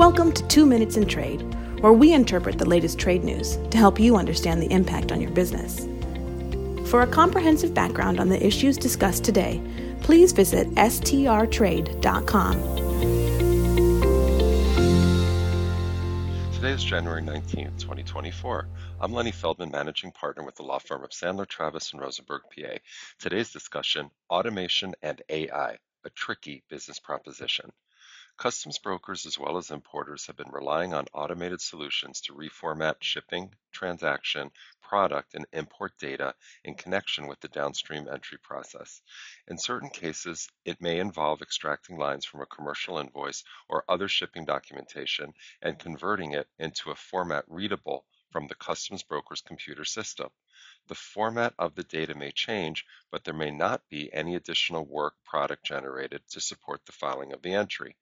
Welcome to Two Minutes in Trade, where we interpret the latest trade news to help you understand the impact on your business. For a comprehensive background on the issues discussed today, please visit strtrade.com. Today is January 19th, 2024. I'm Lenny Feldman, managing partner with the law firm of Sandler, Travis, and Rosenberg, PA. Today's discussion Automation and AI, a tricky business proposition. Customs brokers as well as importers have been relying on automated solutions to reformat shipping, transaction, product, and import data in connection with the downstream entry process. In certain cases, it may involve extracting lines from a commercial invoice or other shipping documentation and converting it into a format readable from the customs broker's computer system. The format of the data may change, but there may not be any additional work product generated to support the filing of the entry.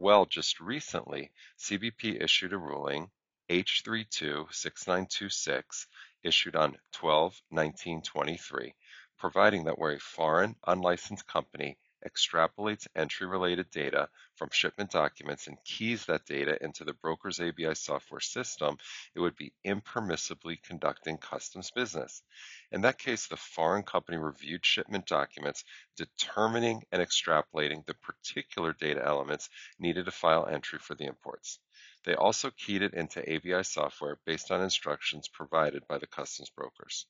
Well, just recently, CBP issued a ruling H326926 issued on 12-19-23, providing that where a foreign unlicensed company extrapolates entry-related data from shipment documents and keys that data into the broker's ABI software system, it would be impermissibly conducting customs business. In that case, the foreign company reviewed shipment documents, determining and extrapolating the particular data elements needed to file entry for the imports. They also keyed it into ABI software based on instructions provided by the customs brokers.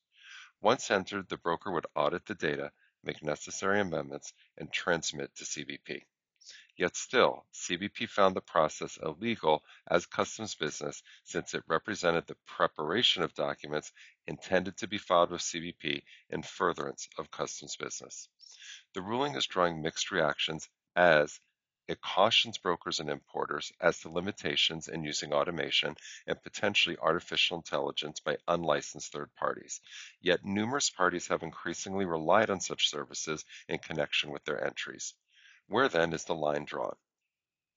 Once entered, the broker would audit the data, make necessary amendments, and transmit to CBP. Yet still, CBP found the process illegal as customs business since it represented the preparation of documents intended to be filed with CBP in furtherance of customs business. The ruling is drawing mixed reactions as it cautions brokers and importers as to limitations in using automation and potentially artificial intelligence by unlicensed third parties. Yet numerous parties have increasingly relied on such services in connection with their entries. Where then is the line drawn?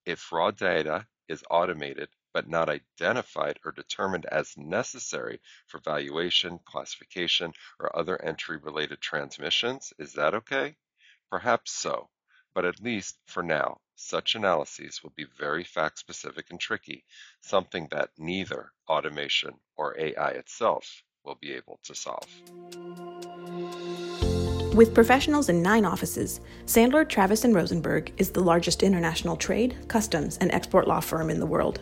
If raw data is automated but not identified or determined as necessary for valuation, classification, or other entry related transmissions, is that okay? Perhaps so, but at least for now, such analyses will be very fact specific and tricky, something that neither automation or AI itself will be able to solve. With professionals in nine offices, Sandler, Travis, and Rosenberg is the largest international trade, customs, and export law firm in the world.